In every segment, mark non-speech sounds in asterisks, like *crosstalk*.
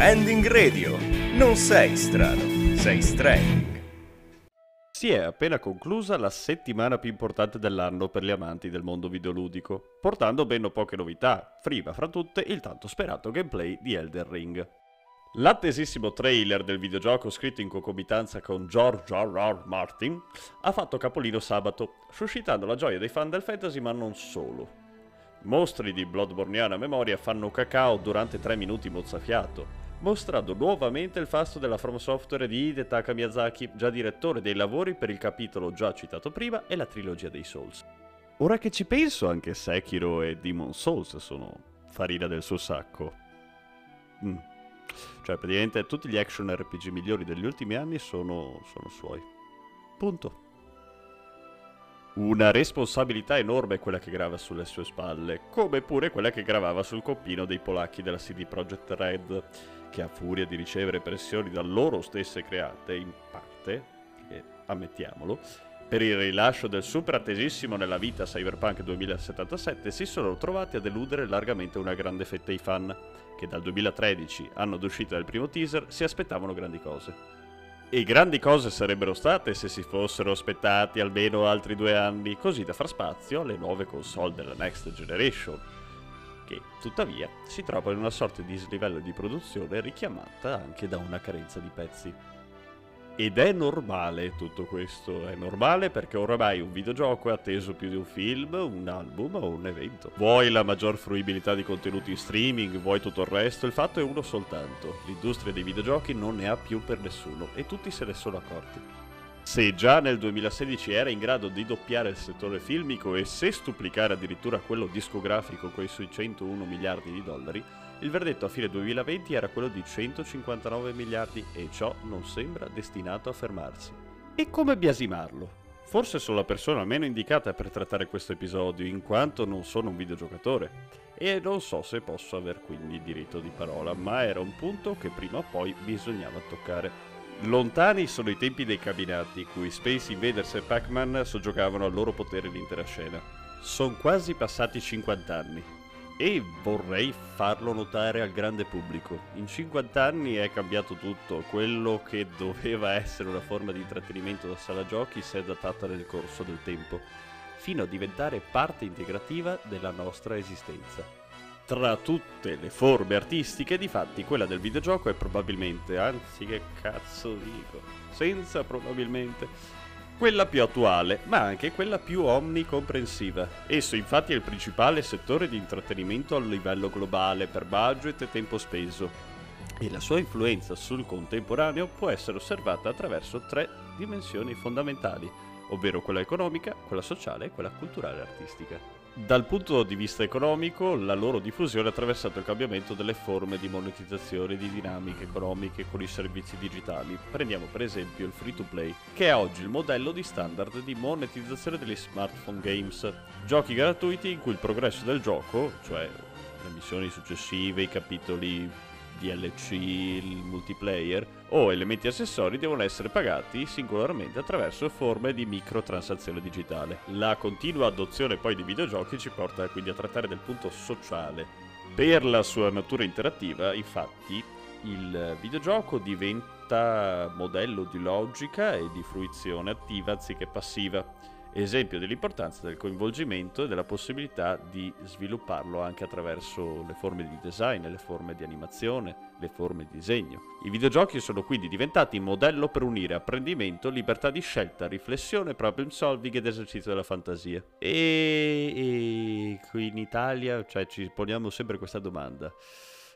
Trending Radio. Non sei strano, sei stranding. Si è appena conclusa la settimana più importante dell'anno per gli amanti del mondo videoludico, portando ben poche novità, prima fra tutte il tanto sperato gameplay di Elden Ring. L'attesissimo trailer del videogioco scritto in concomitanza con George R. R. Martin ha fatto capolino sabato, suscitando la gioia dei fan del fantasy ma non solo. Mostri di Bloodborneana memoria fanno cacao durante tre minuti mozzafiato, mostrando nuovamente il fasto della From Software di Hidetaka Miyazaki, già direttore dei lavori per il capitolo già citato prima e la trilogia dei Souls. Ora che ci penso, anche Sekiro e Demon Souls sono farina del suo sacco. Mm. Cioè, praticamente tutti gli action RPG migliori degli ultimi anni sono, sono suoi. Punto. Una responsabilità enorme è quella che grava sulle sue spalle, come pure quella che gravava sul coppino dei polacchi della CD Projekt Red, che a furia di ricevere pressioni da loro stesse create, in parte, e ammettiamolo, per il rilascio del super attesissimo nella vita Cyberpunk 2077 si sono trovati a deludere largamente una grande fetta di fan, che dal 2013, anno d'uscita del primo teaser, si aspettavano grandi cose. E grandi cose sarebbero state se si fossero aspettati almeno altri due anni, così da far spazio alle nuove console della Next Generation, che tuttavia si trovano in una sorta di dislivello di produzione richiamata anche da una carenza di pezzi. Ed è normale tutto questo, è normale perché oramai un videogioco è atteso più di un film, un album o un evento. Vuoi la maggior fruibilità di contenuti in streaming, vuoi tutto il resto, il fatto è uno soltanto. L'industria dei videogiochi non ne ha più per nessuno e tutti se ne sono accorti. Se già nel 2016 era in grado di doppiare il settore filmico e se stuplicare addirittura quello discografico con i suoi 101 miliardi di dollari, il verdetto a fine 2020 era quello di 159 miliardi e ciò non sembra destinato a fermarsi. E come biasimarlo? Forse sono la persona meno indicata per trattare questo episodio, in quanto non sono un videogiocatore. E non so se posso aver quindi diritto di parola, ma era un punto che prima o poi bisognava toccare. Lontani sono i tempi dei cabinati, cui Space Invaders e Pac-Man soggiocavano al loro potere l'intera scena. Sono quasi passati 50 anni, e vorrei farlo notare al grande pubblico. In 50 anni è cambiato tutto, quello che *laughs* doveva essere una forma di intrattenimento da sala giochi si è adattata nel corso del tempo, fino a diventare parte integrativa della nostra esistenza. Tra tutte le forme artistiche, difatti, quella del videogioco è probabilmente, anzi che cazzo dico, senza probabilmente, quella più attuale, ma anche quella più omnicomprensiva. Esso infatti è il principale settore di intrattenimento a livello globale per budget e tempo speso, e la sua influenza sul contemporaneo può essere osservata attraverso tre dimensioni fondamentali, ovvero quella economica, quella sociale e quella culturale artistica. Dal punto di vista economico, la loro diffusione ha attraversato il cambiamento delle forme di monetizzazione di dinamiche economiche con i servizi digitali. Prendiamo per esempio il free to play, che è oggi il modello di standard di monetizzazione degli smartphone games. Giochi gratuiti in cui il progresso del gioco, cioè le missioni successive, i capitoli DLC, il multiplayer o elementi accessori devono essere pagati singolarmente attraverso forme di microtransazione digitale. La continua adozione poi di videogiochi ci porta quindi a trattare del punto sociale. Per la sua natura interattiva, infatti, il videogioco diventa modello di logica e di fruizione attiva anziché passiva esempio dell'importanza del coinvolgimento e della possibilità di svilupparlo anche attraverso le forme di design, le forme di animazione, le forme di disegno. I videogiochi sono quindi diventati modello per unire apprendimento, libertà di scelta, riflessione, problem solving ed esercizio della fantasia. E, e qui in Italia, cioè, ci poniamo sempre questa domanda.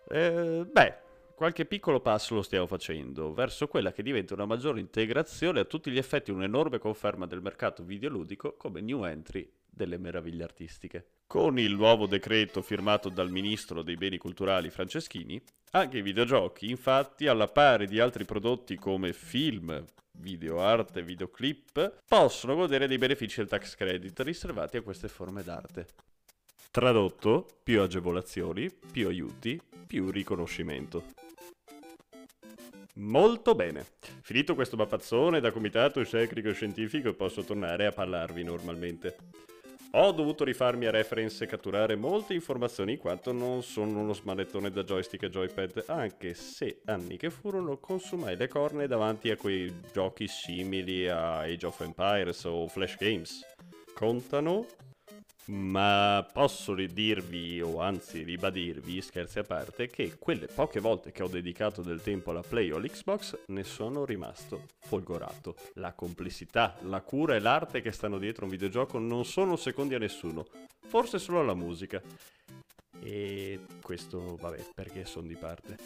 Eh, beh, Qualche piccolo passo lo stiamo facendo verso quella che diventa una maggiore integrazione a tutti gli effetti un'enorme conferma del mercato videoludico come new entry delle meraviglie artistiche. Con il nuovo decreto firmato dal ministro dei beni culturali Franceschini, anche i videogiochi, infatti, alla pari di altri prodotti come film, videoarte, videoclip, possono godere dei benefici del tax credit riservati a queste forme d'arte. Tradotto, più agevolazioni, più aiuti, più riconoscimento. Molto bene. Finito questo mappazzone da comitato tecnico scientifico posso tornare a parlarvi normalmente. Ho dovuto rifarmi a reference e catturare molte informazioni in quanto non sono uno smanettone da joystick e joypad, anche se anni che furono consumai le corne davanti a quei giochi simili a Age of Empires o Flash Games. Contano? Ma posso ridirvi, o anzi ribadirvi, scherzi a parte, che quelle poche volte che ho dedicato del tempo alla Play o all'Xbox ne sono rimasto folgorato. La complessità, la cura e l'arte che stanno dietro un videogioco non sono secondi a nessuno, forse solo alla musica. E questo, vabbè, perché sono di parte.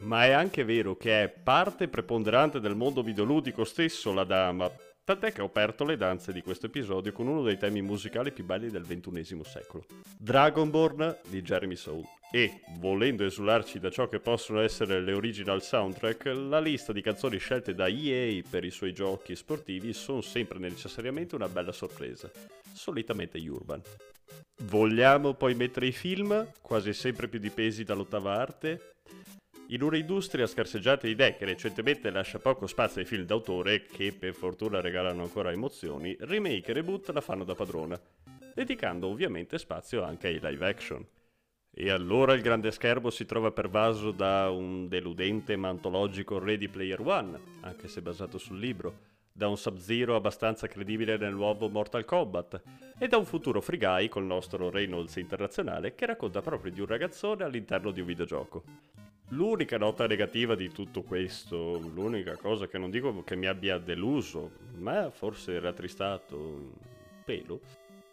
Ma è anche vero che è parte preponderante del mondo videoludico stesso la dama, Tant'è che ho aperto le danze di questo episodio con uno dei temi musicali più belli del XXI secolo, Dragonborn di Jeremy Soule. E, volendo esularci da ciò che possono essere le original soundtrack, la lista di canzoni scelte da EA per i suoi giochi sportivi sono sempre necessariamente una bella sorpresa, solitamente urban. Vogliamo poi mettere i film, quasi sempre più dipesi dall'ottava arte? In un'industria scarseggiata di idee che recentemente lascia poco spazio ai film d'autore, che per fortuna regalano ancora emozioni, remake e reboot la fanno da padrona, dedicando ovviamente spazio anche ai live action. E allora il grande schermo si trova pervaso da un deludente ma antologico Ready Player One, anche se basato sul libro, da un Sub-Zero abbastanza credibile nel nuovo Mortal Kombat, e da un futuro Free Guy col nostro Reynolds internazionale che racconta proprio di un ragazzone all'interno di un videogioco. L'unica nota negativa di tutto questo, l'unica cosa che non dico che mi abbia deluso, ma forse rattristato un pelo,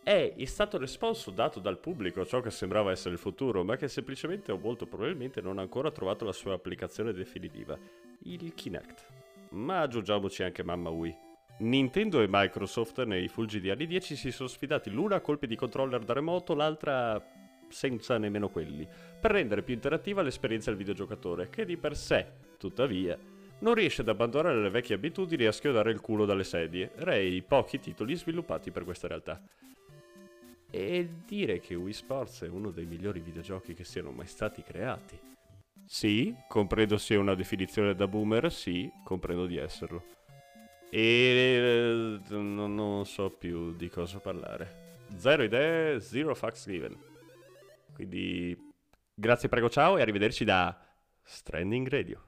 è stato il risposto dato dal pubblico a ciò che sembrava essere il futuro, ma che semplicemente o molto probabilmente non ha ancora trovato la sua applicazione definitiva, il Kinect. Ma aggiungiamoci anche Mamma Wii. Nintendo e Microsoft nei fulgi anni 10 si sono sfidati l'una a colpi di controller da remoto, l'altra senza nemmeno quelli, per rendere più interattiva l'esperienza del videogiocatore, che di per sé, tuttavia, non riesce ad abbandonare le vecchie abitudini e a schiodare il culo dalle sedie, re i pochi titoli sviluppati per questa realtà. E dire che Wii Sports è uno dei migliori videogiochi che siano mai stati creati. Sì, comprendo sia una definizione da boomer, sì, comprendo di esserlo. E eh, non so più di cosa parlare. Zero idee, zero facts given. Quindi grazie, prego, ciao e arrivederci da Stranding Radio.